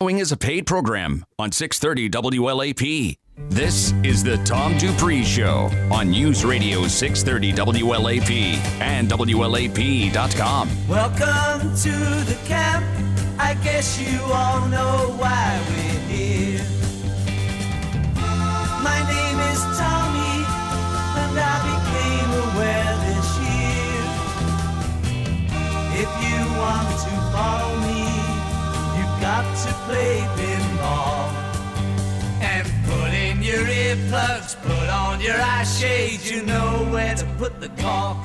Following is a paid program on 630 WLAP. This is the Tom Dupree Show on News Radio 630 WLAP and WLAP.com. Welcome to the camp. I guess you all know why we're you've to play pinball. And put in your earplugs, put on your eye shades, you know where to put the cork.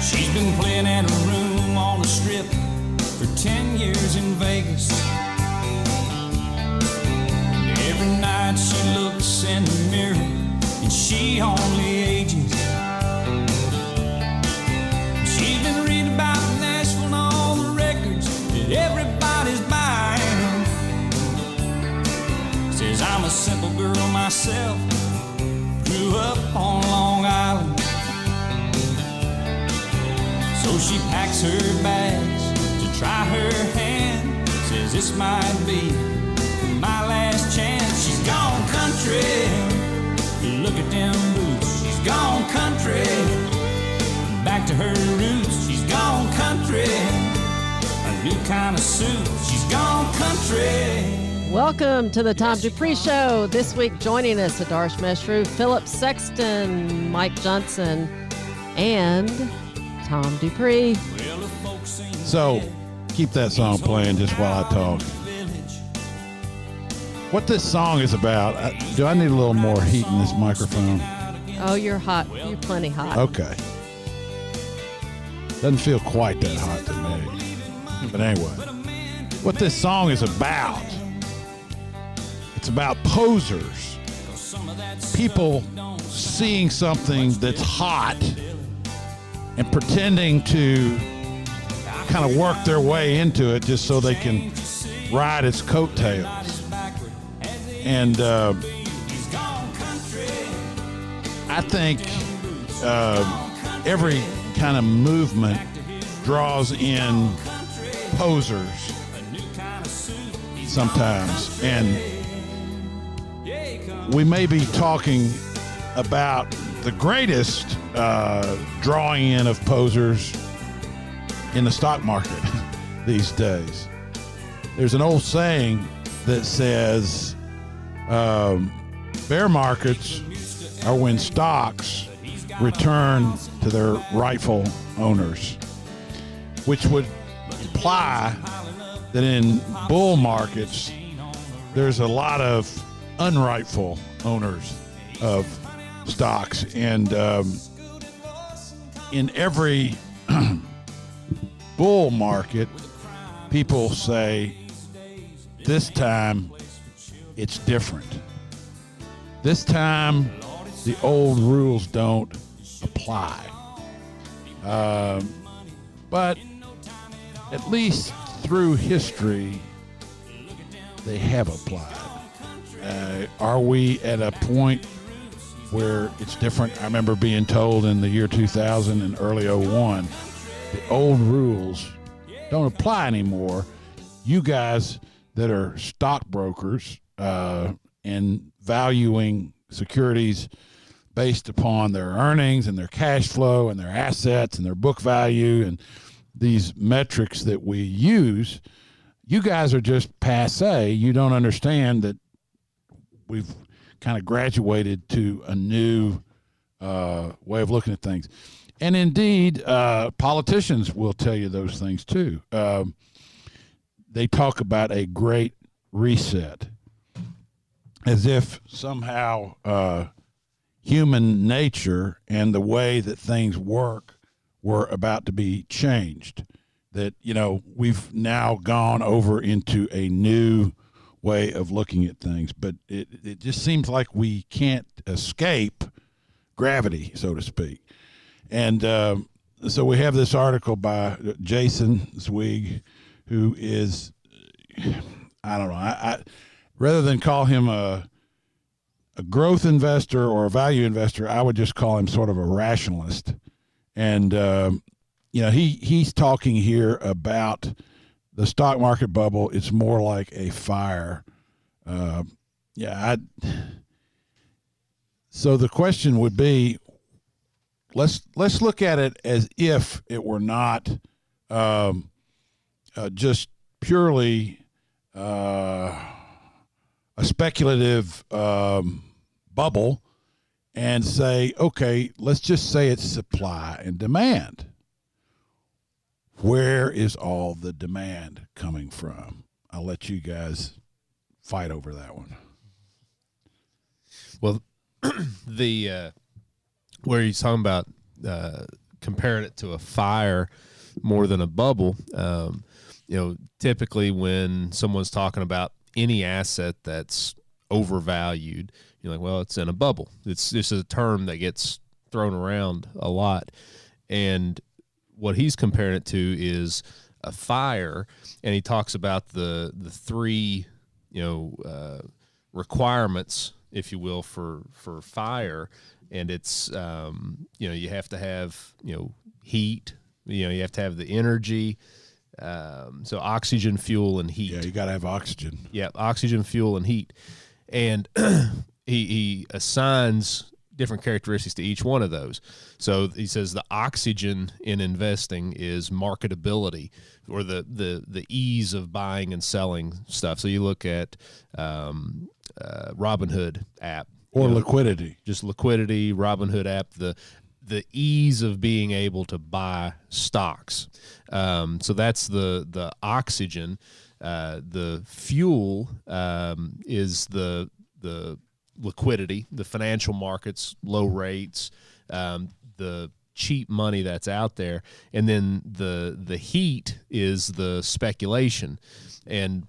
She's been playing at Every night she looks in the mirror and she only ages. She's been reading about Nashville and all the records that everybody's buying. Says I'm a simple girl myself, grew up on Long Island. So she packs her bags to try her hand. Says this might be my last chance. She's gone country. Look at them boots. She's gone country. Back to her roots. She's gone country. A new kind of suit. She's gone country. Welcome to the Tom Dupree Show. This week, joining us, Adarsh Meshru, Philip Sexton, Mike Johnson, and Tom Dupree. Well, the folks ain't So, keep that song playing just while I talk. What this song is about, I, do I need a little more heat in this microphone? Oh, you're hot. You're plenty hot. Okay. Doesn't feel quite that hot to me. But anyway, what this song is about, it's about posers. People seeing something that's hot and pretending to kind of work their way into it just so they can ride its coattails. And uh, I think uh, every kind of movement draws in posers sometimes. And we may be talking about the greatest uh, drawing in of posers in the stock market these days. There's an old saying that says um, bear markets are when stocks return to their rightful owners, which would imply that in bull markets, there's a lot of unrightful owners of stocks. And um, in every bull market, people say, this time it's different. This time the old rules don't apply. Um, but at least through history, they have applied. Uh, are we at a point where it's different? I remember being told in the year 2000 and early 01, the old rules don't apply anymore. You guys that are stockbrokers uh, and valuing securities based upon their earnings and their cash flow and their assets and their book value and these metrics that we use, you guys are just passe. You don't understand that we've kind of graduated to a new uh, way of looking at things. And indeed, uh, politicians will tell you those things too. Um, they talk about a great reset as if somehow uh, human nature and the way that things work were about to be changed. That, you know, we've now gone over into a new way of looking at things, but it, it just seems like we can't escape gravity, so to speak. And um, so we have this article by Jason Zweig, who is I don't know. I, I rather than call him a a growth investor or a value investor, I would just call him sort of a rationalist. And um, you know, he he's talking here about the stock market bubble. It's more like a fire. Uh, yeah, I. So the question would be, let's let's look at it as if it were not um, uh, just purely uh, a speculative um, bubble and say, okay, let's just say it's supply and demand. Where is all the demand coming from? I'll let you guys fight over that one. Well, the uh, where he's talking about uh, comparing it to a fire more than a bubble. Um, you know, typically when someone's talking about any asset that's overvalued, you're like, well, it's in a bubble. It's this is a term that gets thrown around a lot, and what he's comparing it to is a fire, and he talks about the the three, you know, uh, requirements, if you will, for for fire, and it's um, you know you have to have you know heat, you know you have to have the energy. Um, so oxygen, fuel, and heat. Yeah, you got to have oxygen. Yeah, oxygen, fuel, and heat. And he, he assigns different characteristics to each one of those. So he says the oxygen in investing is marketability or the, the, the ease of buying and selling stuff. So you look at um, uh, Robinhood app. Or know, liquidity. just liquidity, Robinhood app, the the ease of being able to buy stocks. Um, so that's the the oxygen. Uh, the fuel um, is the the liquidity, the financial markets, low rates, um, the cheap money that's out there, and then the the heat is the speculation, and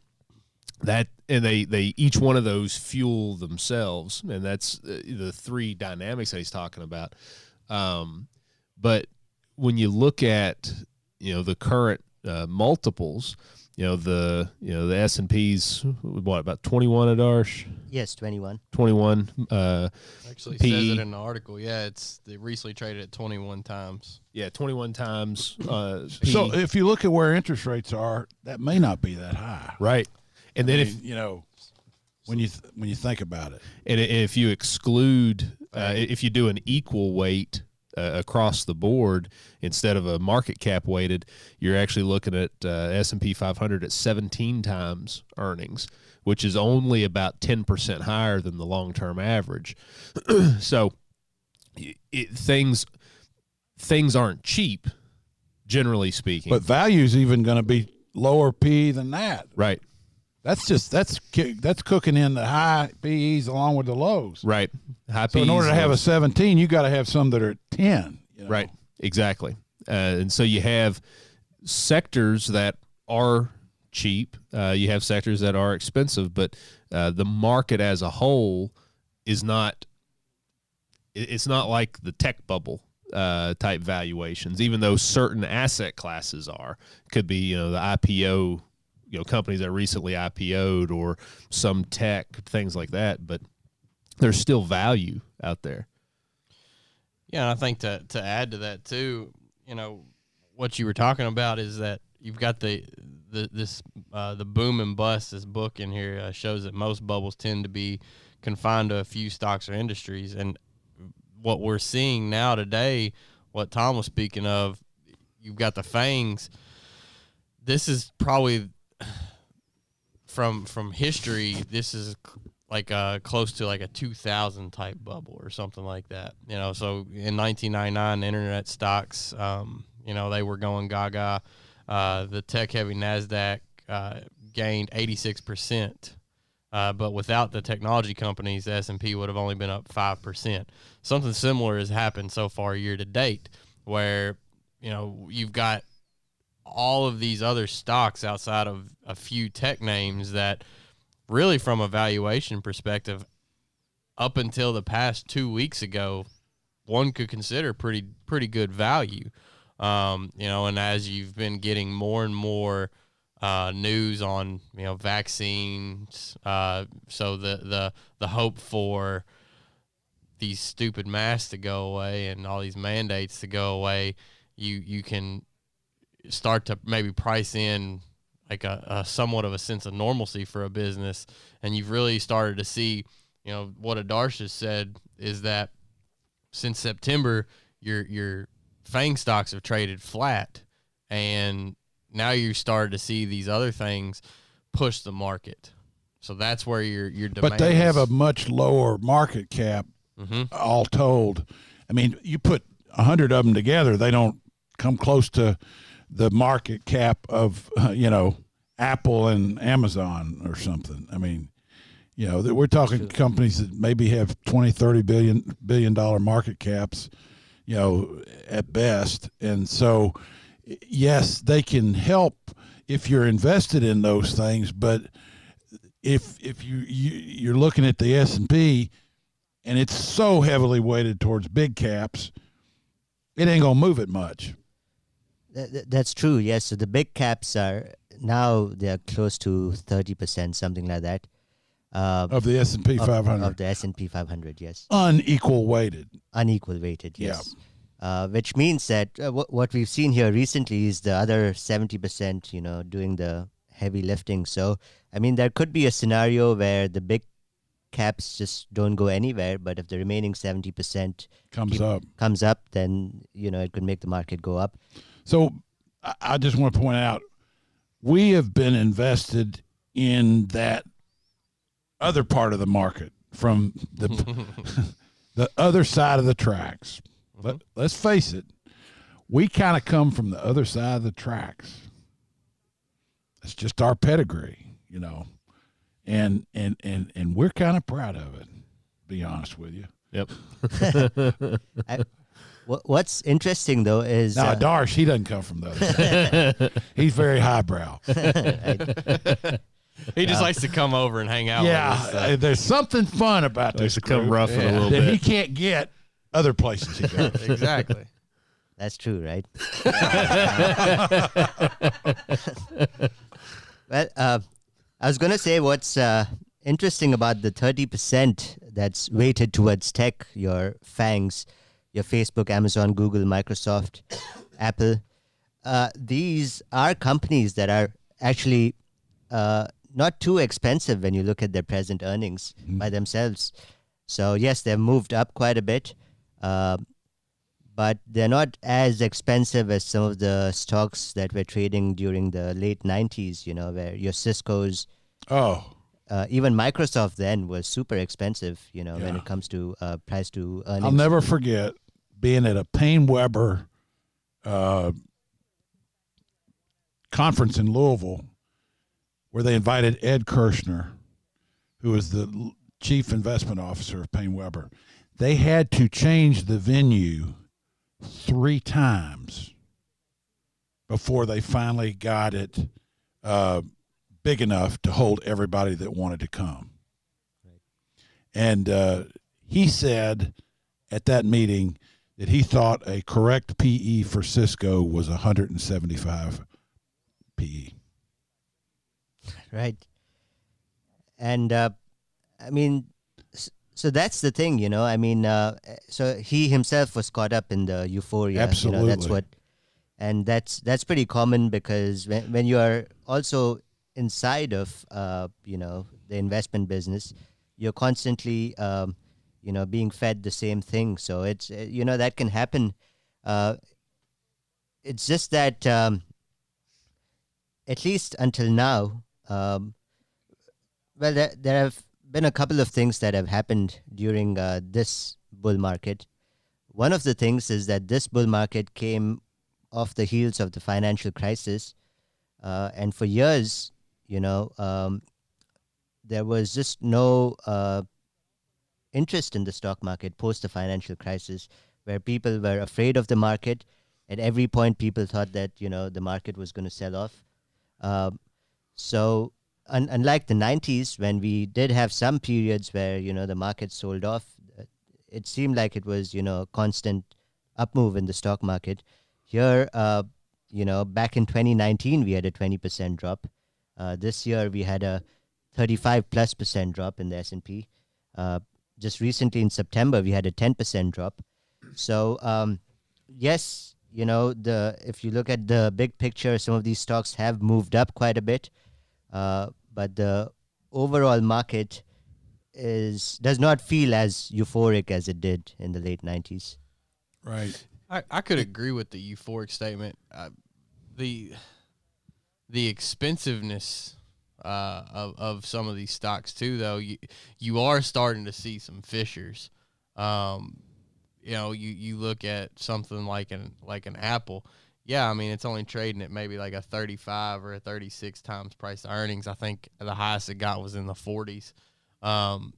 that and they they each one of those fuel themselves, and that's uh, the three dynamics that he's talking about. Um, but when you look at you know the current uh, multiples, you know the you know the S and P's what about twenty one Adarsh, Yes, 21. twenty one. Uh, Actually PE. says it in the article. Yeah, it's they recently traded at 21 times. yeah, twenty one times. Uh, So if you look at where interest rates are, that may not be that high. right, and then I if you know, when you th- when you think about it, And if you exclude, uh, if you do an equal weight uh, across the board instead of a market cap weighted, you're actually looking at uh, S and P 500 at 17 times earnings, which is only about 10 percent higher than the long term average. so it, things things aren't cheap, generally speaking. but value's even going to be lower P than that. right, That's just that's that's cooking in the high PEs along with the lows. right. High So in order to have a 17, you got to have some that are 10. you know? Right. Exactly. Uh, and so you have sectors that are cheap. Uh, you have sectors that are expensive, but uh, the market as a whole is not. It's not like the tech bubble uh, type valuations, even though certain asset classes are. Could be you know the IPO, you know companies that recently IPO'd or some tech things like that, but there's still value out there. Yeah, and I think to to add to that too, you know, what you were talking about is that you've got the the this uh, the boom and bust. This book in here uh, shows that most bubbles tend to be confined to a few stocks or industries, and what we're seeing now today, what Tom was speaking of, you've got the fangs. This is probably from from history. This is like uh, close to like a 2000 type bubble or something like that. You know, so in 1999, internet stocks, um, you know, they were going gaga. Uh, the tech heavy Nasdaq uh, gained 86 percent. Uh, but without the technology companies, the S&P would have only been up 5%. Something similar has happened so far year to date where, you know, you've got all of these other stocks outside of a few tech names that really from a valuation perspective up until the past 2 weeks ago one could consider pretty pretty good value um, you know and as you've been getting more and more uh, news on you know vaccines. Uh, so the the the hope for these stupid masks to go away and all these mandates to go away, you you can start to maybe price in like a, a somewhat of a sense of normalcy for a business, and you've really started to see, you know, what Adarsh has said is that since September, your your Fang stocks have traded flat, and now you started to see these other things push the market. So that's where your your demand. But they have a much lower market cap, Mhm. all told. I mean, you put a hundred of them together, they don't come close to the market cap of uh, you know Apple and Amazon or something. I mean, you know, that we're talking companies that maybe have 20, 30 billion billion dollar market caps, you know, at best. And so, yes, they can help if you're invested in those things, but if if you, you you're looking at the S and P, and it's so heavily weighted towards big caps, it ain't gonna move it much. Th- th- that's true. Yes. So the big caps are now they're close to thirty percent, something like that. Uh, Of the S and P 500, of the S and P 500. Yes. unequal weighted. unequal weighted. Yeah. Yes. Uh, which means that uh, w- what we've seen here recently is the other 70%, you know, doing the heavy lifting. So, I mean, there could be a scenario where the big caps just don't go anywhere, but if the remaining 70% Comes keep- up. comes up, then, you know, it could make the market go up. So I- I just want to point out we have been invested in that other part of the market from the the other side of the tracks. Mm-hmm. Let, let's face it, we kind of come from the other side of the tracks. It's just our pedigree, you know, and and and and we're kind of proud of it. Be honest with you. Yep. Wha what's interesting, though, is Now, uh, Darsh, he doesn't come from those. He's very highbrow. he just likes to come over and hang out. Yeah, with us, uh, there's something fun about Likes this to come group rough it a little that he can't get other places he goes. exactly. That's true, right? well, uh, I was going to say what's uh, interesting about the 30% that's weighted towards tech, your FANGs, your Facebook, Amazon, Google, Microsoft, Apple. Uh, these are companies that are actually uh, not too expensive when you look at their present earnings by themselves. So, yes, they've moved up quite a bit. Uh, but they're not as expensive as some of the stocks that were trading during the late 90s, you know, where your Cisco's, Oh, uh, even Microsoft then was super expensive, you know, when it comes to uh, price to earnings. I'll never forget being at a PaineWebber uh, conference in Louisville where they invited Ed Kerschner, who was the chief investment officer of PaineWebber. They had to change the venue three times before they finally got it uh, big enough to hold everybody that wanted to come. And uh, he said at that meeting that he thought a correct PE for Cisco was 175 PE. right and uh, i mean so that's the thing you know i mean uh, so he himself was caught up in the euphoria you know that's what and that's that's pretty common because when, when you are also inside of uh, you know the investment business you're constantly um, you know being fed the same thing. So it's uh, you know that can happen. Uh, it's just that um, at least until now um, well, there, there have been a couple of things that have happened during uh, this bull market. One of the things is that this bull market came off the heels of the financial crisis, uh, and for years, you know, um, there was just no uh, interest in the stock market post the financial crisis, where people were afraid of the market. At every point, people thought that you know the market was going to sell off. Um, so, un- unlike the 90s, when we did have some periods where you know the market sold off, uh, it seemed like it was you know a constant up move in the stock market. Here, uh, you know, back in 2019 we had a 20% drop. Uh, this year we had a 35 plus percent drop in the S&P. Uh, just recently in September we had a 10% drop. So um, yes, you know the if you look at the big picture, some of these stocks have moved up quite a bit, uh, but the overall market is does not feel as euphoric as it did in the late 90s. Right. I, I could agree with the euphoric statement. Uh, the the expensiveness uh, of of some of these stocks too, though you you are starting to see some fissures. Um, you know, you, you look at something like an like an Apple. Yeah, I mean it's only trading at maybe like a 35 or a 36 times price to earnings. I think the highest it got was in the 40s. Um,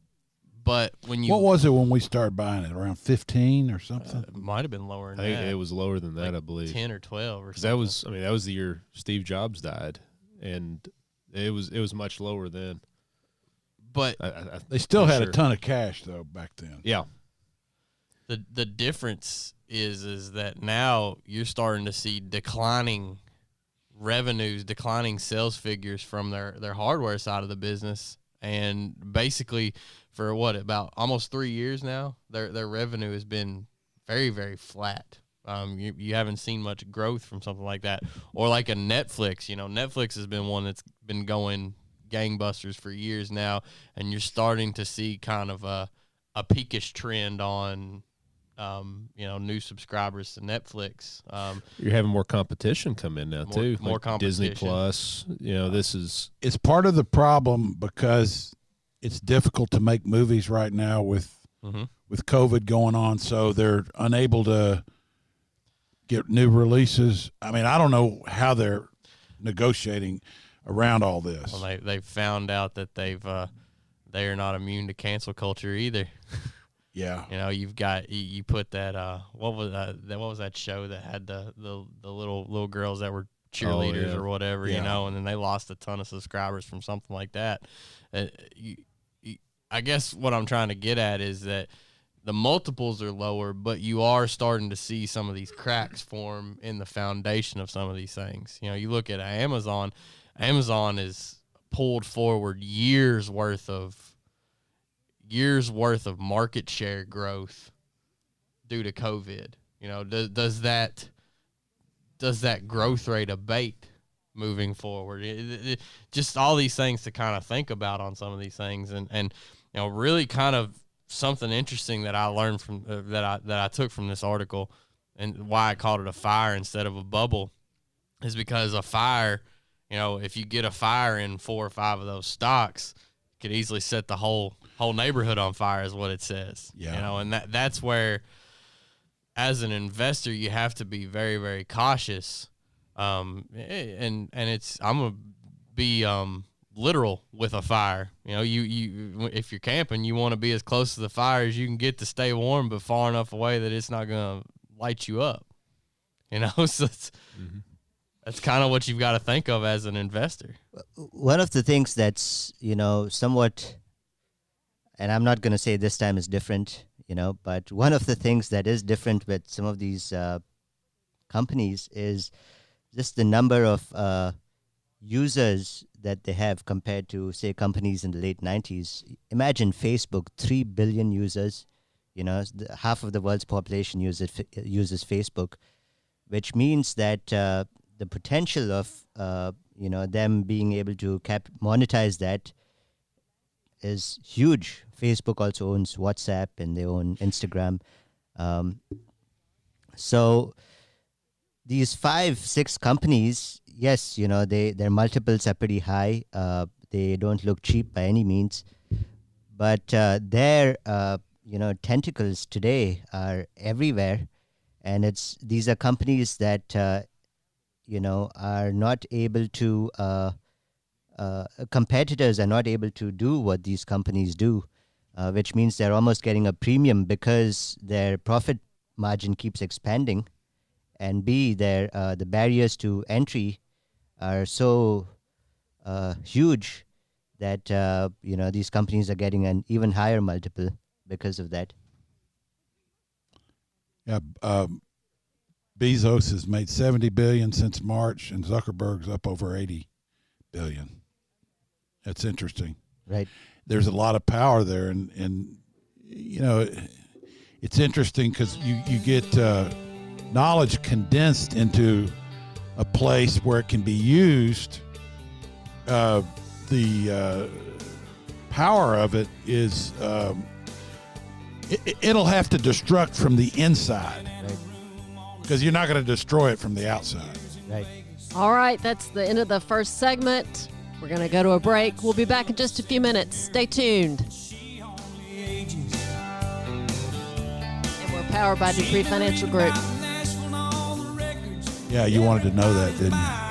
but when you What was it when we started buying it? Around 15 or something? it might have been lower I than think that. it was lower than that, like I believe. 10 or 12 or 'Cause something. that was, I mean, that was the year Steve Jobs died, and it was it was much lower then. but I, I, I- they still I'm had sure. a ton of cash though back then. Yeah, the the difference is is that now you're starting to see declining revenues, declining sales figures from their their hardware side of the business, and basically for what about almost three years now, their their revenue has been very very flat. Um, you, you haven't seen much growth from something like that, or like a Netflix. You know, Netflix has been one that's been going gangbusters for years now, and you're starting to see kind of a a peakish trend on um, you know, new subscribers to Netflix. Um, you're having more competition come in now More- too. more like Disney. Plus. You know, this is It's part of the problem because it's difficult to make movies right now with Mhm. with COVID going on, so they're unable to get new releases. I mean, I don't know how they're negotiating around all this. well, they they found out that they've uh, they are not immune to cancel culture either. yeah. You know, you've got you, you put that uh, what was that, that what was that show that had the the, the little little girls that were cheerleaders yeah. or whatever, you know, and then they lost a ton of subscribers from something like that. Uh, you, you, I guess what I'm trying to get at is that the multiples are lower, but you are starting to see some of these cracks form in the foundation of some of these things. You know, you look at Amazon, Amazon is pulled forward years worth of years worth of market share growth due to COVID. You know, does does that does that growth rate abate moving forward? It- it- it- just all these things to kind of think about on some of these things, and and you know, really kind of something interesting that I learned from uh, that I that I took from this article, and why I called it a fire instead of a bubble, is because a fire, you know, if you get a fire in four or five of those stocks, could easily set the whole whole neighborhood on fire is what it says. Yeah. You know, and that that's where as an investor you have to be very, very cautious. Um and and it's I'm gonna be um literal with a fire. You know, you you if you're camping, you want to be as close to the fire as you can get to stay warm, but far enough away that it's not gonna light you up. You know, so it's, that's kind of what you've got to think of as an investor. one of the things that's you know somewhat and i'm not going to say this time is different you know but one of the things that is different with some of these uh, companies is just the number of uh, users that they have compared to say companies in the late 90s imagine facebook 3 billion users you know half of the world's population uses uses facebook which means that uh, the potential of uh, you know them being able to cap- monetize that is huge. Facebook also owns WhatsApp and they own Instagram. Um, so these five, six companies, yes, you know they their multiples are pretty high. Uh, they don't look cheap by any means, but uh, their uh, you know tentacles today are everywhere, and it's these are companies that uh, you know are not able to uh, uh, competitors are not able to do what these companies do which means they're almost getting a premium because their profit margin keeps expanding and b their uh, the barriers to entry are so uh, huge that uh, you know these companies are getting an even higher multiple because of that Yeah. Um, Bezos has made 70 billion since March, and Zuckerberg's up over 80 billion. That's interesting. Right. There's a lot of power there, and and you know, it's interesting because you you get uh, knowledge condensed into a place where it can be used. Uh, the uh, power of it is um, it, it'll have to destruct from the inside Right. because you're not going to destroy it from the outside. Right. All right, that's the end of the first segment. We're going to go to a break. We'll be back in just a few minutes. Stay tuned. And we're powered by Dupree Financial Group. Yeah, you wanted to know that, didn't you?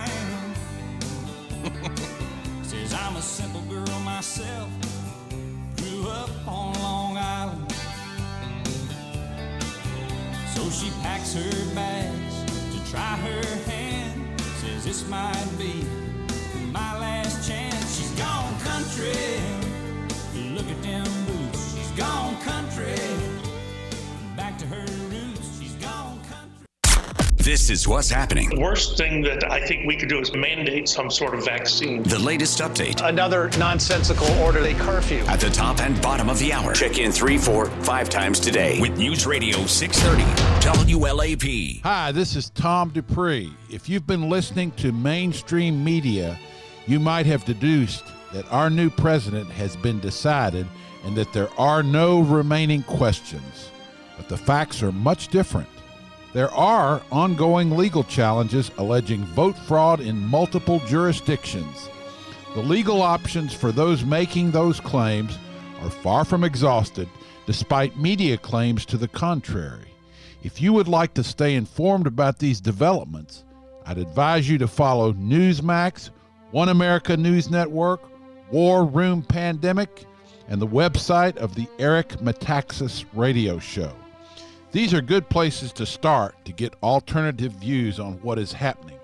Is what's happening. The worst thing that I think we could do is mandate some sort of vaccine. The latest update Another nonsensical orderly curfew. at the top and bottom of the hour. Check in three, four, five times today with News Radio 630 WLAP. Hi, this is Tom Dupree. If you've been listening to mainstream media, you might have deduced that our new president has been decided and that there are no remaining questions. But the facts are much different. There are ongoing legal challenges alleging vote fraud in multiple jurisdictions. The legal options for those making those claims are far from exhausted, despite media claims to the contrary. If you would like to stay informed about these developments, I'd advise you to follow Newsmax, One America News Network, War Room Pandemic, and the website of the Eric Metaxas Radio Show. These are good places to start to get alternative views on what is happening.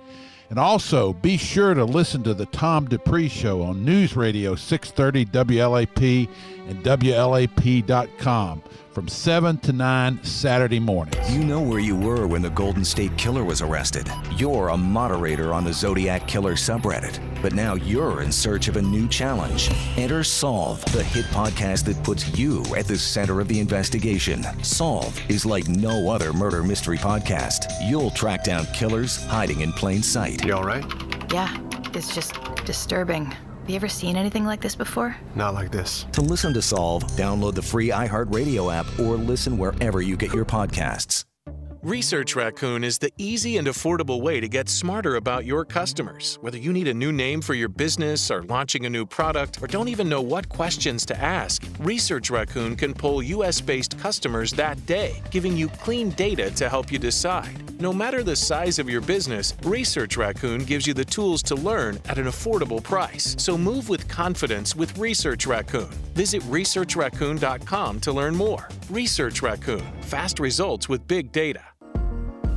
And also, be sure to listen to the Tom Dupree Show on News Radio 630 WLAP and WLAP.com from 7 to 9 Saturday mornings. You know where you were when the Golden State Killer was arrested. You're a moderator on the Zodiac Killer subreddit, but now you're in search of a new challenge. Enter Solve, the hit podcast that puts you at the center of the investigation. Solve is like no other murder mystery podcast. You'll track down killers hiding in plain sight. You all right? Yeah, it's just disturbing. Have you ever seen anything like this before? Not like this. To listen to Solve, download the free iHeartRadio app or listen wherever you get your podcasts. Research Raccoon is the easy and affordable way to get smarter about your customers. Whether you need a new name for your business or launching a new product or don't even know what questions to ask, Research Raccoon can pull US based customers that day, giving you clean data to help you decide. No matter the size of your business, Research Raccoon gives you the tools to learn at an affordable price. So move with confidence with Research Raccoon. Visit researchraccoon.com to learn more. Research Raccoon, fast results with big data.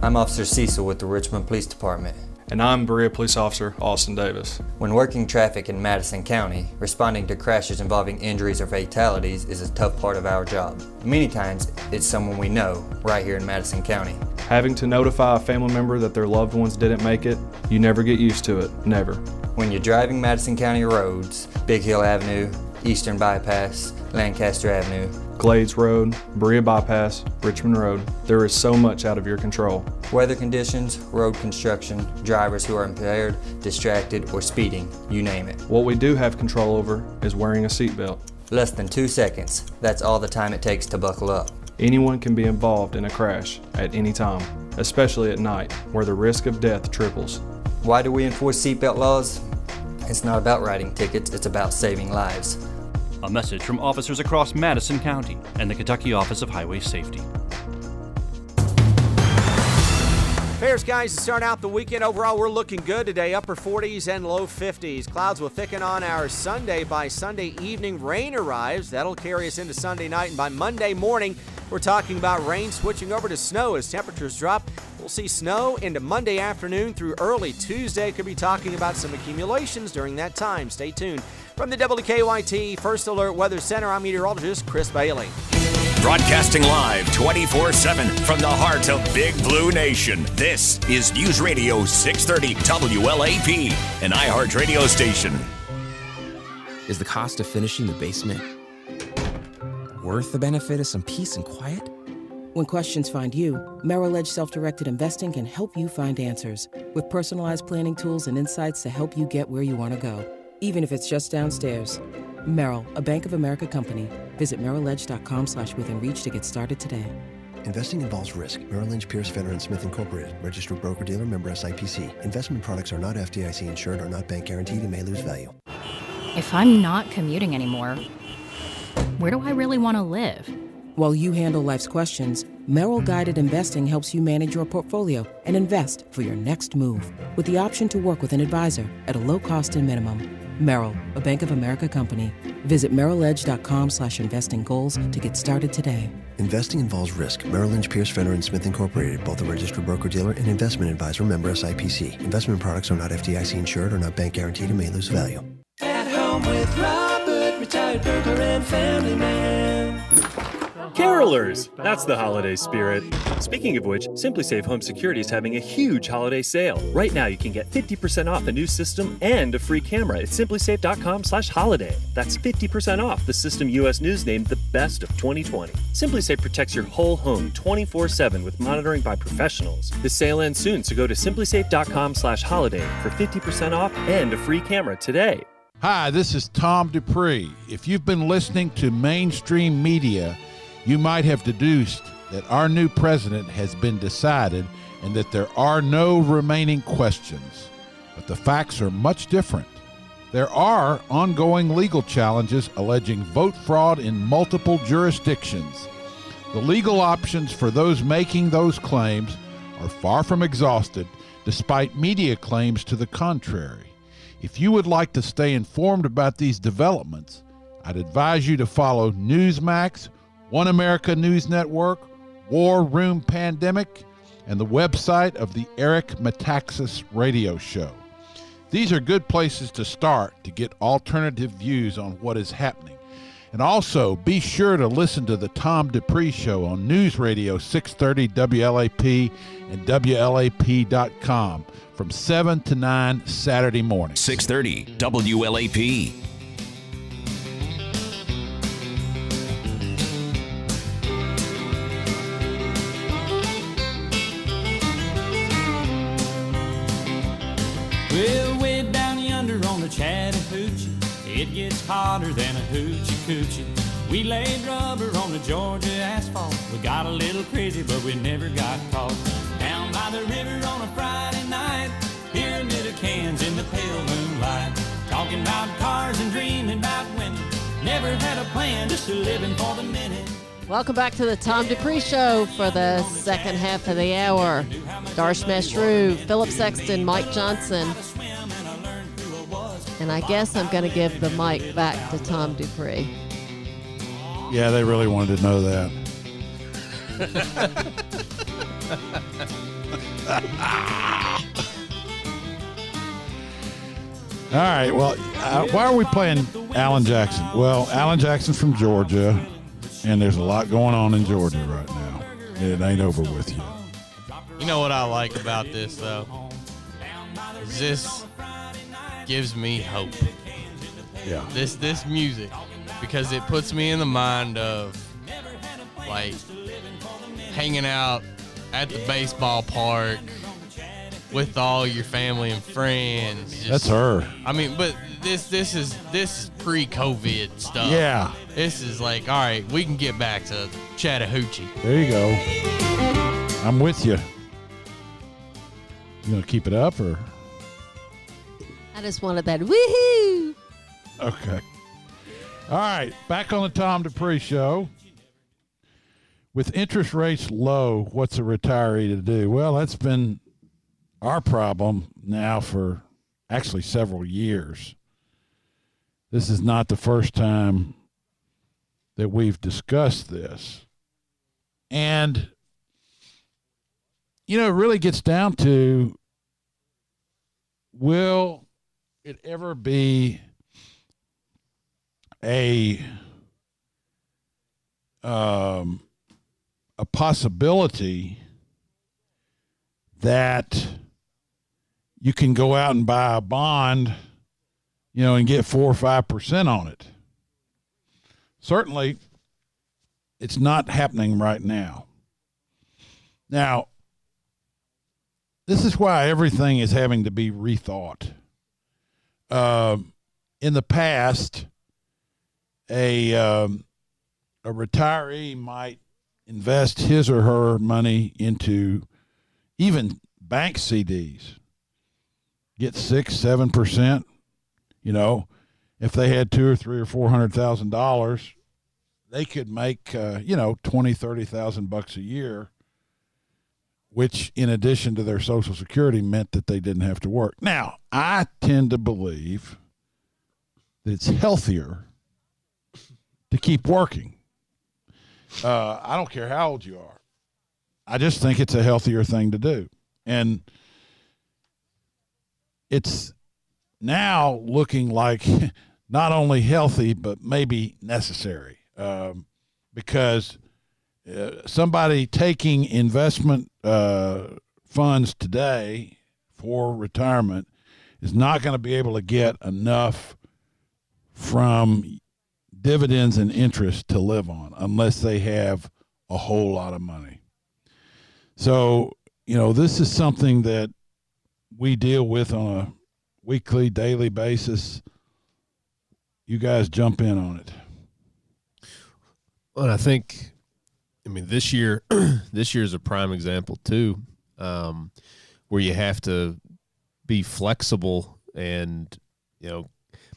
I'm Officer Cecil with the Richmond Police Department. And I'm Berea Police Officer Austin Davis. When working traffic in Madison County, responding to crashes involving injuries or fatalities is a tough part of our job. Many times, it's someone we know right here in Madison County. Having to notify a family member that their loved ones didn't make it, you never get used to it. Never. When you're driving Madison County roads, Big Hill Avenue, Eastern Bypass, Lancaster Avenue, Glades Road, Berea Bypass, Richmond Road, there is so much out of your control. Weather conditions, road construction, drivers who are impaired, distracted, or speeding, you name it. What we do have control over is wearing a seatbelt. Less than two seconds. That's all the time it takes to buckle up. Anyone can be involved in a crash at any time, especially at night, where the risk of death triples. Why do we enforce seatbelt laws? It's not about writing tickets, it's about saving lives. A message from officers across Madison County and the Kentucky Office of Highway Safety. Bears guys to start out the weekend overall we're looking good today. Upper 40s and low 50s clouds will thicken on our sunday. By sunday evening rain arrives. That'll carry us into sunday night. And by monday morning we're talking about rain switching over to snow as temperatures drop. We'll see snow into monday afternoon through early tuesday. Could be talking about some accumulations during that time. Stay tuned from the wkyt first alert weather center i'm meteorologist chris bailey Broadcasting live 24 7 from the heart of Big Blue Nation. This is News Radio 630 WLAP, an iHeart radio station. Is the cost of finishing the basement worth the benefit of some peace and quiet? When questions find you, Merrill Edge Self Directed Investing can help you find answers with personalized planning tools and insights to help you get where you want to go, even if it's just downstairs. Merrill, a Bank of America company. Visit merrilledge.com slash within reach to get started today. Investing involves risk. Merrill Lynch, Pierce, Fenner, and Smith Incorporated. Registered broker-dealer member SIPC. Investment products are not FDIC insured or not bank guaranteed and may lose value. If I'm not commuting anymore, where do I really want to live? While you handle life's questions, Merrill Guided Investing helps you manage your portfolio and invest for your next move with the option to work with an advisor at a low cost and minimum. Merrill, a Bank of America company. Visit merrilledge.com slash investing goals to get started today. Investing involves risk. Merrill Lynch, Pierce, Fenner, and Smith Incorporated, both a registered broker-dealer and investment advisor member SIPC. Investment products are not FDIC insured or not bank guaranteed and may lose value. At home with Robert, retired burglar and family man. Carolers! That's the holiday spirit. Speaking of which, SimpliSafe Home Security is having a huge holiday sale. Right now, you can get 50% off a new system and a free camera at simplisafe.com slash holiday. That's 50% off the system U.S. News named the best of 2020. SimpliSafe protects your whole home 24-7 with monitoring by professionals. The sale ends soon, so go to simplisafe.com slash holiday for 50% off and a free camera today. Hi, this is Tom Dupree. If you've been listening to mainstream media, you might have deduced that our new president has been decided and that there are no remaining questions. But the facts are much different. There are ongoing legal challenges alleging vote fraud in multiple jurisdictions. The legal options for those making those claims are far from exhausted, despite media claims to the contrary. If you would like to stay informed about these developments, I'd advise you to follow Newsmax, One America News Network, War Room Pandemic, and the website of the Eric Metaxas Radio Show. These are good places to start to get alternative views on what is happening. And also, be sure to listen to the Tom Dupree Show on News Radio 630 WLAP and WLAP.com from 7 to 9 Saturday morning. 630 WLAP. Hotter than a hoochie coochie. We laid rubber on the Georgia asphalt. We got a little crazy, but we never got caught. Down by the river on a Friday night, here amid the cans in the pale moonlight. Talking about cars and dreaming about women. Never had a plan, just a living for the minute. Welcome back to the Tom Dupree Show for the second half of the hour. Darsh Meshru, Philip Sexton, Mike Johnson. And I guess I'm going to give the mic back to Tom Dupree. Yeah, they really wanted to know that. All right. Well, uh, why are we playing Alan Jackson? Well, Alan Jackson's from Georgia, and there's a lot going on in Georgia right now. It ain't over with yet. You know what I like about this though? Is this gives me hope. Yeah. This this music because it puts me in the mind of like hanging out at the baseball park with all your family and friends. Just- That's her. I mean, but this this is this is pre-COVID stuff. Yeah. This is like, all right, we can get back to Chattahoochee. There you go. I'm with you. You gonna keep it up or just wanted that woohoo. okay? All right, back on the Tom Dupree show. With interest rates low, what's a retiree to do? Well, that's been our problem now for actually several years. This is not the first time that we've discussed this. And, you know, it really gets down to will it ever be a um, a possibility that you can go out and buy a bond, you know, and get four or five percent on it. Certainly, it's not happening right now. Now, this is why everything is having to be rethought. Um, in the past, a um, a retiree might invest his or her money into even bank CDs, get six, seven percent. You know, if they had two or three or four hundred thousand dollars, they could make uh, you know twenty, thirty thousand bucks a year, which in addition to their Social Security meant that they didn't have to work. Now, I tend to believe that it's healthier to keep working. Uh, I don't care how old you are. I just think it's a healthier thing to do. And it's now looking like not only healthy, but maybe necessary um, because somebody taking investment uh, funds today for retirement is not going to be able to get enough from dividends and interest to live on unless they have a whole lot of money. So, you know, this is something that we deal with on a weekly, daily basis. You guys jump in on it. Well, I think, I mean, this year, this year is a prime example too, um, where you have to be flexible and you know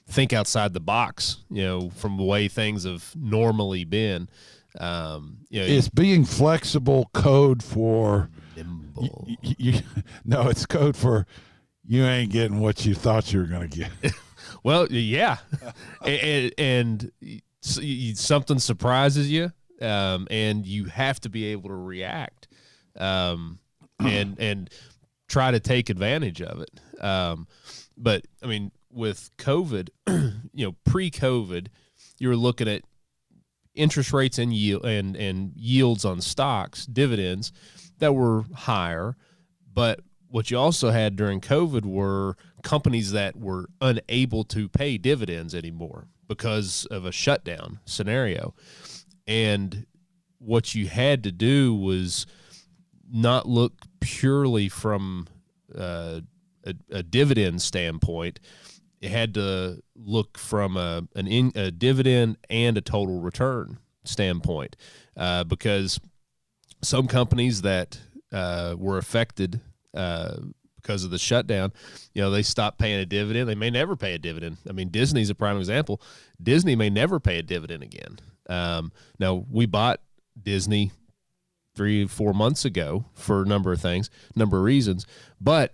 think outside the box. You know, from the way things have normally been. Um, you know, Is being flexible code for nimble? You, you, no, it's code for you ain't getting what you thought you were going to get. well, yeah, and, and, something surprises you, um, and you have to be able to react, um, and and try to take advantage of it. Um, but I mean, with COVID, you know, pre-COVID, you were looking at interest rates and yield and and yields on stocks, dividends that were higher, but what you also had during COVID were companies that were unable to pay dividends anymore because of a shutdown scenario. And what you had to do was not look purely from uh, a, a, dividend standpoint. It had to look from a, an in, a dividend and a total return standpoint uh, because some companies that uh, were affected uh, because of the shutdown, you know, they stopped paying a dividend. They may never pay a dividend. I mean, Disney's a prime example. Disney may never pay a dividend again. Um, now, we bought Disney three, four months ago for a number of things, number of reasons, but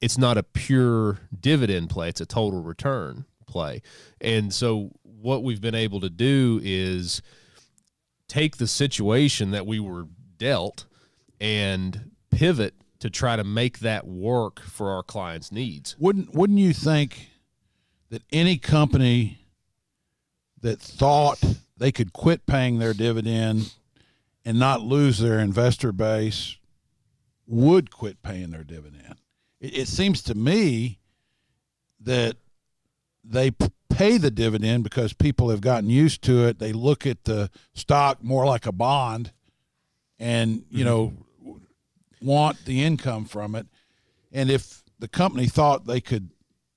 it's not a pure dividend play. It's a total return play. And so, what we've been able to do is take the situation that we were dealt and pivot to try to make that work for our clients' needs. Wouldn't wouldn't you think that any company that thought they could quit paying their dividend and not lose their investor base would quit paying their dividend? It, it seems to me that they pay the dividend because people have gotten used to it. They look at the stock more like a bond and, you mm-hmm. know, want the income from it. And if the company thought they could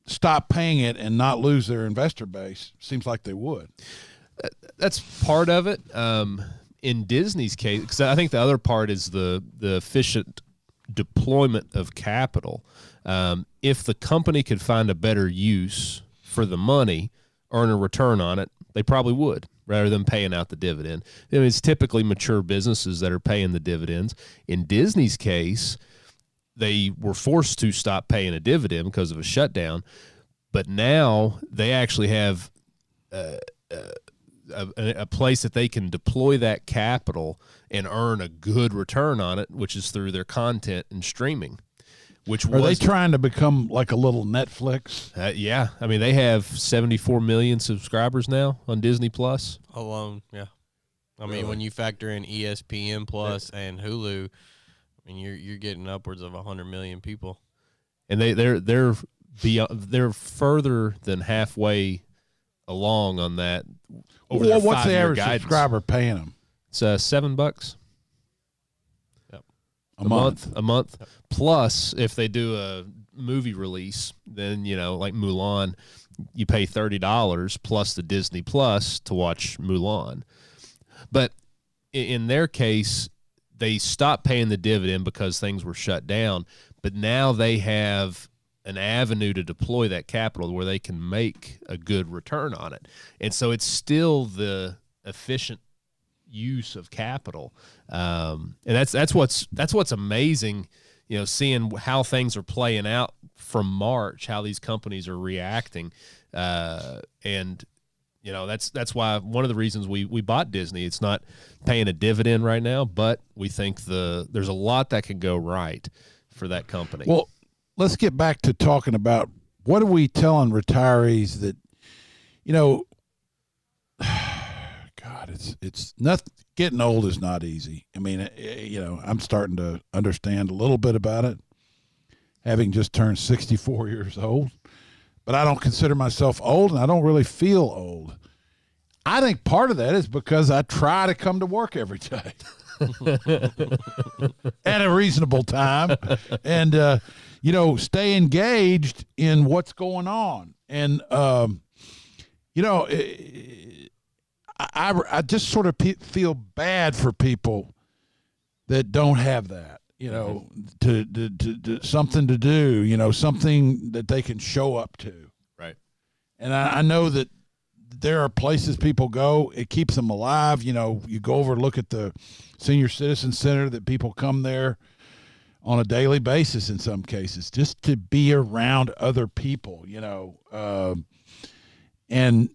stop paying it and not lose their investor base, seems like they would. That's part of it. Um, in Disney's case, because I think the other part is the the efficient deployment of capital. Um, if the company could find a better use for the money, earn a return on it, they probably would rather than paying out the dividend. I mean, it's typically mature businesses that are paying the dividends. In Disney's case, they were forced to stop paying a dividend because of a shutdown, but now they actually have uh, uh, a, a, place that they can deploy that capital and earn a good return on it, which is through their content and streaming. Which are they trying to become like a little Netflix? Uh, yeah, I mean they have 74 million subscribers now on Disney Plus alone. Yeah, I mean, Really. when you factor in ESPN Plus and Hulu, I mean, you're you're getting upwards of hundred million people. and they they're they're beyond, they're further than halfway along on that. Over Well, what's the five-year average guidance. subscriber paying them? It's uh, seven bucks. Yep. A, month. A month. Plus, if they do a movie release, then you know, like Mulan, you pay thirty dollars plus the Disney Plus to watch Mulan. But in their case, they stopped paying the dividend because things were shut down. But now they have an avenue to deploy that capital where they can make a good return on it. And so it's still the efficient use of capital. Um, and that's that's what's that's what's amazing, you know, seeing how things are playing out from March, how these companies are reacting. Uh, and you know, that's that's why one of the reasons we we bought Disney. It's not paying a dividend right now, but we think the there's a lot that can go right for that company. Well, let's get back to talking about what are we telling retirees that, you know, God, it's it's nothing getting old is not easy. I mean, eh, you know, I'm starting to understand a little bit about it, having just turned 64 years old, but I don't consider myself old, and I don't really feel old. I think part of that is because I try to come to work every day. at a reasonable time and uh, you know stay engaged in what's going on and um, you know eh, I, I, I just sort of pe- feel bad for people that don't have that you know to, to, to, to something to do you know something that they can show up to right and I, I know that there are places people go. It keeps them alive. You know, you go over look at the senior citizen center that people come there on a daily basis in some cases just to be around other people. You know, um, and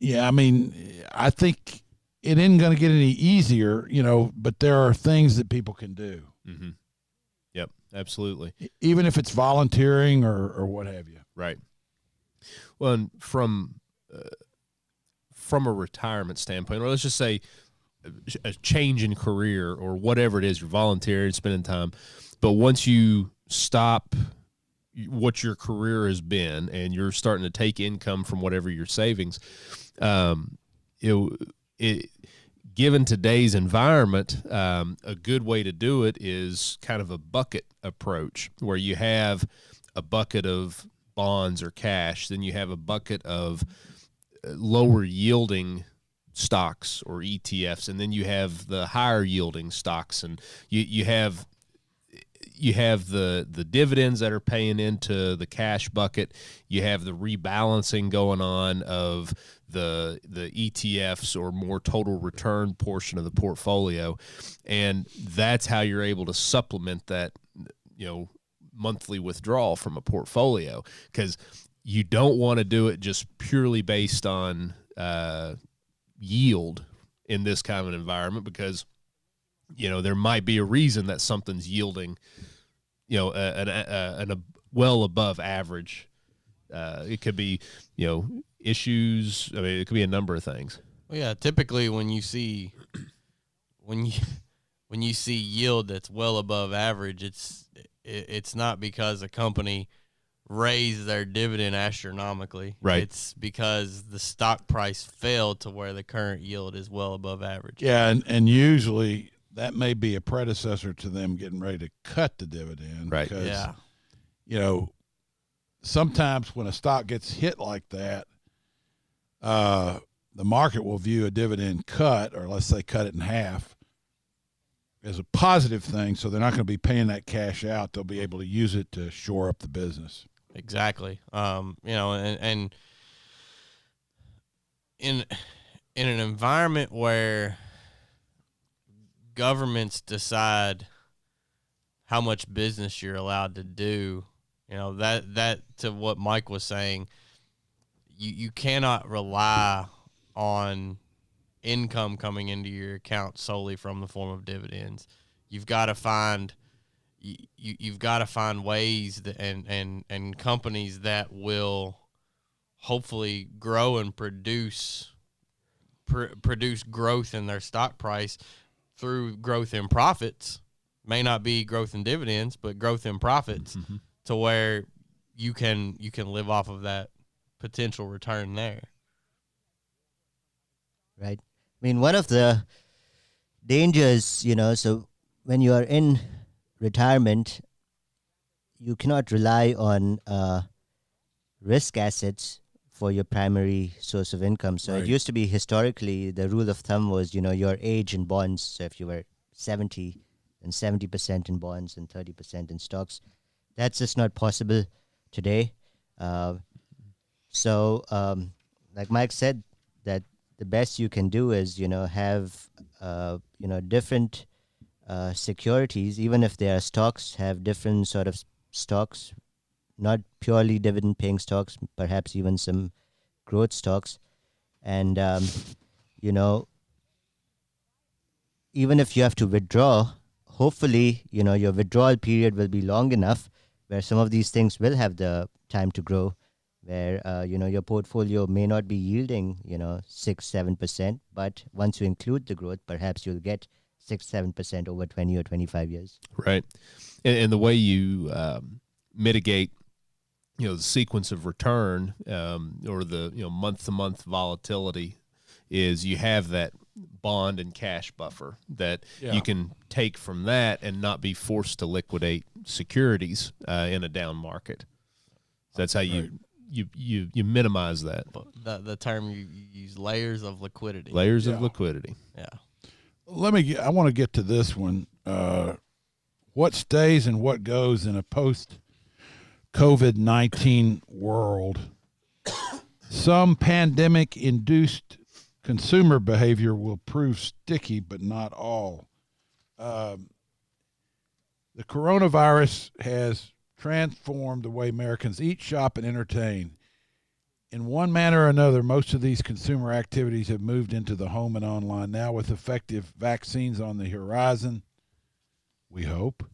yeah, I mean, I think it isn't going to get any easier. You know, but there are things that people can do, Mm-hmm. Yep, absolutely. even if it's volunteering or or what have you. Right. Well, and from uh, from a retirement standpoint, or let's just say a- a change in career or whatever it is, you're volunteering, spending time, but once you stop what your career has been and you're starting to take income from whatever your savings, um, it, it given today's environment, um, a good way to do it is kind of a bucket approach where you have a bucket of bonds or cash, then you have a bucket of uh, lower yielding stocks or ETFs, and then you have the higher yielding stocks, and you you have you have the the dividends that are paying into the cash bucket. You have the rebalancing going on of the the ETFs or more total return portion of the portfolio, and that's how you're able to supplement that. You know, monthly withdrawal from a portfolio because you don't want to do it just purely based on uh, yield in this kind of environment because you know there might be a reason that something's yielding you know a, an, a, an a well above average uh, it could be you know issues i mean it could be a number of things Well, yeah, typically when you see when you when you see yield that's well above average, it's it, it's not because a company raised their dividend astronomically. Right. It's because the stock price fell to where the current yield is well above average. Yeah, and, and usually that may be a predecessor to them getting ready to cut the dividend. Right. Because, Yeah. You know, sometimes when a stock gets hit like that, uh, the market will view a dividend cut, or let's say cut it in half, as a positive thing. So they're not going to be paying that cash out. They'll be able to use it to shore up the business. Exactly. Um, you know, and, and in in an environment where governments decide how much business you're allowed to do, you know, that that to what Mike was saying, you you cannot rely on income coming into your account solely from the form of dividends. You've got to find you, you you've got to find ways that, and and and companies that will hopefully grow and produce pr- produce growth in their stock price through growth in profits. May not be growth in dividends, but growth in profits Mm-hmm. to where you can you can live off of that potential return there. right? I mean, one of the dangers, you know, so when you are in retirement, you cannot rely on uh, risk assets for your primary source of income. So Right. it used to be historically the rule of thumb was, you know, your age in bonds. So if you were 70, then 70% in bonds and 30% in stocks. That's just not possible today. Uh, so, um, like Mike said, that the best you can do is, you know, have, uh, you know, different uh, securities, even if they are stocks, have different sort of stocks, not purely dividend paying stocks, perhaps even some growth stocks. And, um, you know, even if you have to withdraw, hopefully, you know, your withdrawal period will be long enough where some of these things will have the time to grow, where, uh, you know, your portfolio may not be yielding, you know, six, seven percent, but once you include the growth, perhaps you'll get six, seven percent over 20 or 25 years. Right. And, and the way you um, mitigate, you know, the sequence of return um, or the, you know, month to month volatility is you have that bond and cash buffer that Yeah. you can take from that and not be forced to liquidate securities uh, in a down market. That's how you, you, you, you minimize that. The the term you, you use layers of liquidity. Layers Yeah. of liquidity. Yeah. Let me. Get, I want to get to this one. Uh, what stays and what goes in a post COVID nineteen world? Some pandemic induced consumer behavior will prove sticky, but not all. Um, the coronavirus has transformed the way Americans eat, shop, and entertain. In one manner or another, most of these consumer activities have moved into the home and online. Now, with effective vaccines on the horizon, we hope.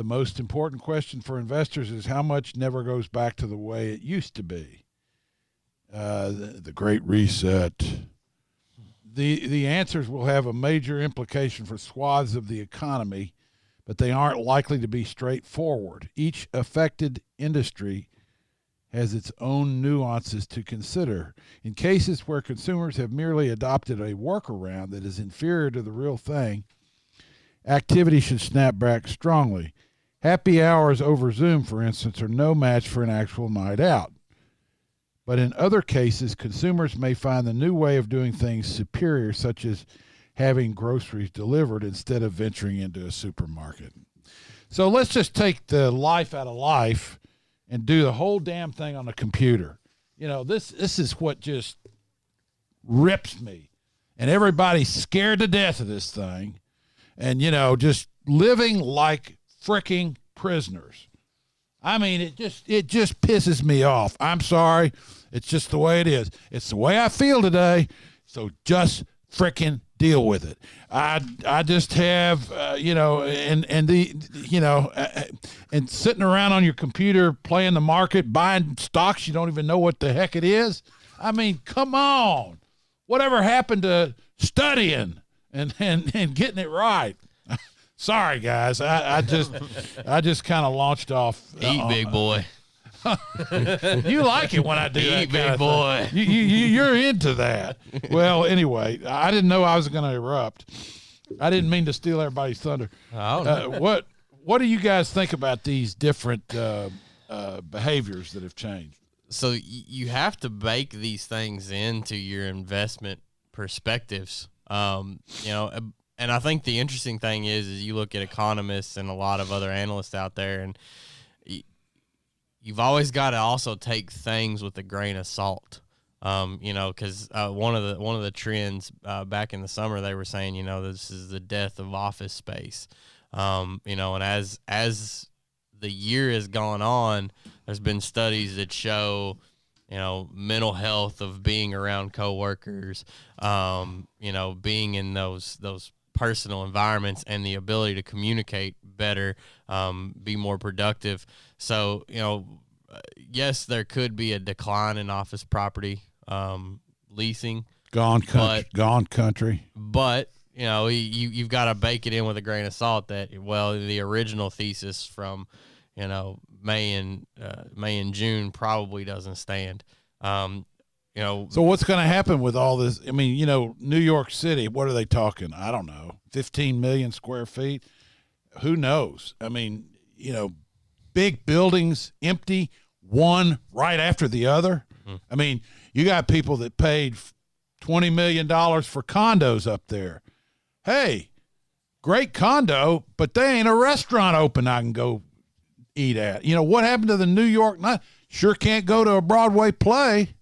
The most important question for investors is how much never goes back to the way it used to be. Uh, the, the Great Reset. The, the answers will have a major implication for swaths of the economy, but they aren't likely to be straightforward. Each affected industry has its own nuances to consider. In cases where consumers have merely adopted a workaround that is inferior to the real thing, activity should snap back strongly. Happy hours over Zoom, for instance, are no match for an actual night out. But in other cases, consumers may find the new way of doing things superior, such as having groceries delivered instead of venturing into a supermarket. So let's just take the life out of life and do the whole damn thing on a computer. You know, this this is what just rips me. And everybody's scared to death of this thing. And you know, just living like freaking prisoners. I mean, it just it just pisses me off. I'm sorry. It's just the way it is. It's the way I feel today. So just freaking deal with it. I I just have uh, you know and and the you know uh, and sitting around on your computer playing the market, buying stocks you don't even know what the heck it is. I mean, come on. Whatever happened to studying and and, and getting it right? Sorry, guys. I, I just I just kind of launched off. Eat, big boy. you like it when I do Eat, kind big boy. You, you, you, you're into that. Well, anyway, I didn't know I was going to erupt. I didn't mean to steal everybody's thunder. Uh, what What do you guys think about these different uh, uh, behaviors that have changed? so you have to bake these things into your investment perspectives um, you know uh, and i think the interesting thing is is you look at economists and a lot of other analysts out there and you've always got to also take things with a grain of salt. Um, you know because uh, one of the one of the trends uh, back in the summer they were saying you know this is the death of office space. Um, you know and as as the year has gone on, there's been studies that show, you know, mental health of being around coworkers, um, you know, being in those those personal environments and the ability to communicate better, um, be more productive. So, you know, uh, yes, there could be a decline in office property um, leasing. Gone country. But- gone country. but you know you you've got to bake it in with a grain of salt that well the original thesis from you know May and uh, May and June probably doesn't stand. Um, you know, So what's going to happen with all this? I mean, you know, New York City. What are they talking? I don't know. Fifteen million square feet. Who knows? I mean, you know, big buildings empty, one right after the other. Mm-hmm. I mean, you got people that paid twenty million dollars for condos up there. Hey, great condo, but they ain't a restaurant open I can go eat at. You know what happened to the New York night? Sure can't go to a Broadway play.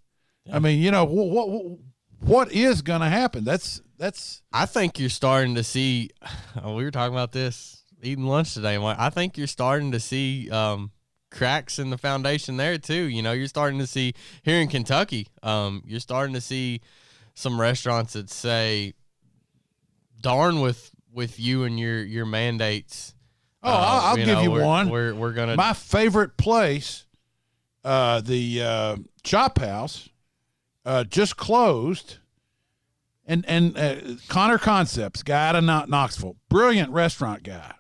I mean, you know what what what is going to happen? That's that's I think you're starting to see. We were talking about this eating lunch today. I think you're starting to see um, cracks in the foundation there too. You know, you're starting to see here in Kentucky. Um, you're starting to see some restaurants that say, "Darn with with you and your your mandates." Oh, I'll, I'll you give know, you we're- one. We're we're gonna my favorite place, uh, the uh, Chop House, uh, just closed. And and uh, Connor Concepts, guy out of Knoxville, brilliant restaurant guy.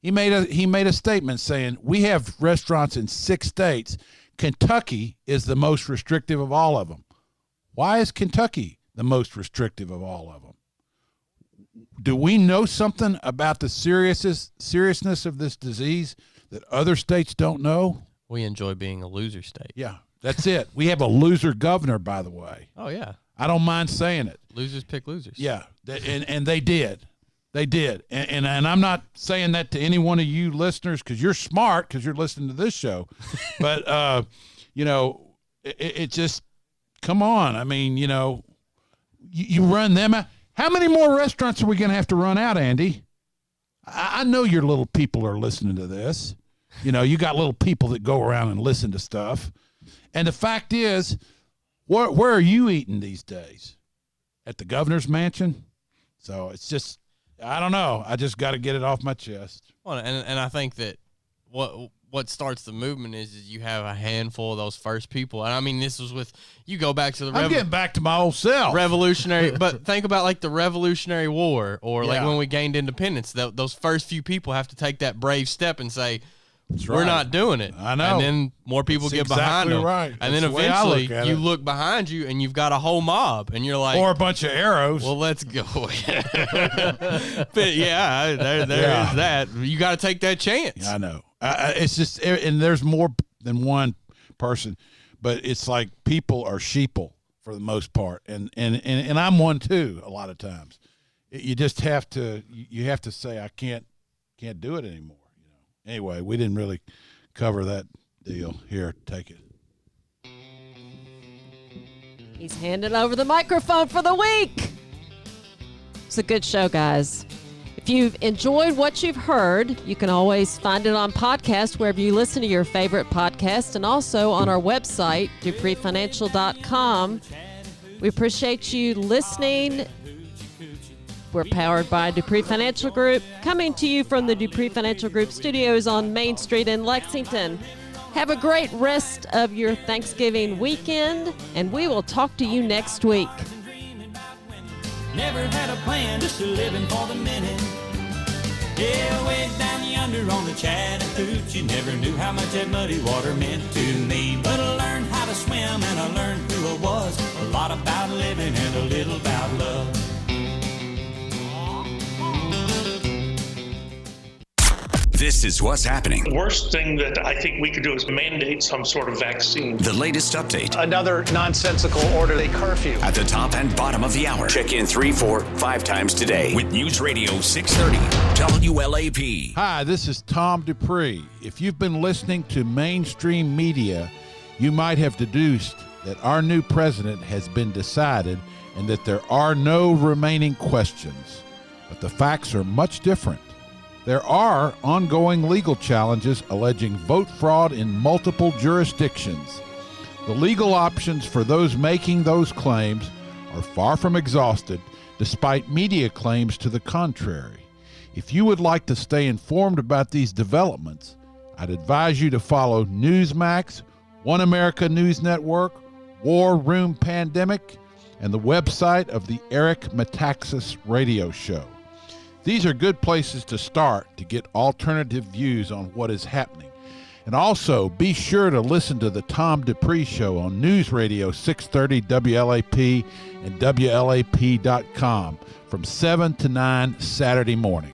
He made a he made a statement saying we have restaurants in six states. Kentucky is the most restrictive of all of them. Why is Kentucky the most restrictive of all of them? Do we know something about the seriousness seriousness of this disease that other states don't know? we enjoy being a loser state. Yeah, that's it. We have a loser governor, by the way. Oh yeah, I don't mind saying it. losers pick losers. Yeah, and and they did, they did, and and, and I'm not saying that to any one of you listeners because you're smart because you're listening to this show, but uh, you know, it, it just come on. I mean, you know, you, you run them out. How many more restaurants are we going to have to run out, Andy? I, I know your little people are listening to this. You know, you got little people that go around and listen to stuff. And the fact is, where where are you eating these days? At the governor's mansion? So it's just I don't know. I just got to get it off my chest. Well, and and I think that what what starts the movement is, is you have a handful of those first people, and I mean this was with you go back to the I'm getting back to my old self. revolutionary, but think about like the Revolutionary War or like when we gained independence. Tho- those first few people have to take that brave step and say. We're right. not doing it. I know. And then more people That's get behind exactly them. right. And That's then the eventually look you it. look behind you and you've got a whole mob and you're like or a bunch of arrows. Well, let's go. but yeah, there, there Yeah. is that. You got to take that chance. I know. I, I- it's just, and there's more than one person, but it's like people are sheeple for the most part, and and and, and I'm one too. A lot of times, you just have to you have to say I can't can't do it anymore. Anyway, we didn't really cover that deal. Here, take it. He's handing over the microphone for the week. It's a good show, guys. If you've enjoyed what you've heard, you can always find it on podcast wherever you listen to your favorite podcast and also on our website, dupreefinancial.com. We appreciate you listening. We're powered by Dupree Financial Group, coming to you from the Dupree Financial Group studios on Main Street in Lexington. Have a great rest of your Thanksgiving weekend, and we will talk to you next week. Never had a plan, just a living for the minute. Yeah, way down yonder on the Chattahoochee, never knew how much that muddy water meant to me. But I learned how to swim and I learned who I was. A lot about living and a little about love. This is what's happening. The worst thing that I think we could do is mandate some sort of vaccine. The latest update Another nonsensical orderly curfew. at the top and bottom of the hour. Check in three, four, five times today with News Radio 630 WLAP. Hi, this is Tom Dupree. If you've been listening to mainstream media, you might have deduced that our new president has been decided and that there are no remaining questions. But the facts are much different. There are ongoing legal challenges alleging vote fraud in multiple jurisdictions. The legal options for those making those claims are far from exhausted, despite media claims to the contrary. If you would like to stay informed about these developments, I'd advise you to follow Newsmax, One America News Network, War Room Pandemic, and the website of the Eric Metaxas Radio Show. These are good places to start to get alternative views on what is happening. And also, be sure to listen to the Tom Dupree Show on News Radio 630 WLAP and WLAP.com from 7 to 9 Saturday morning.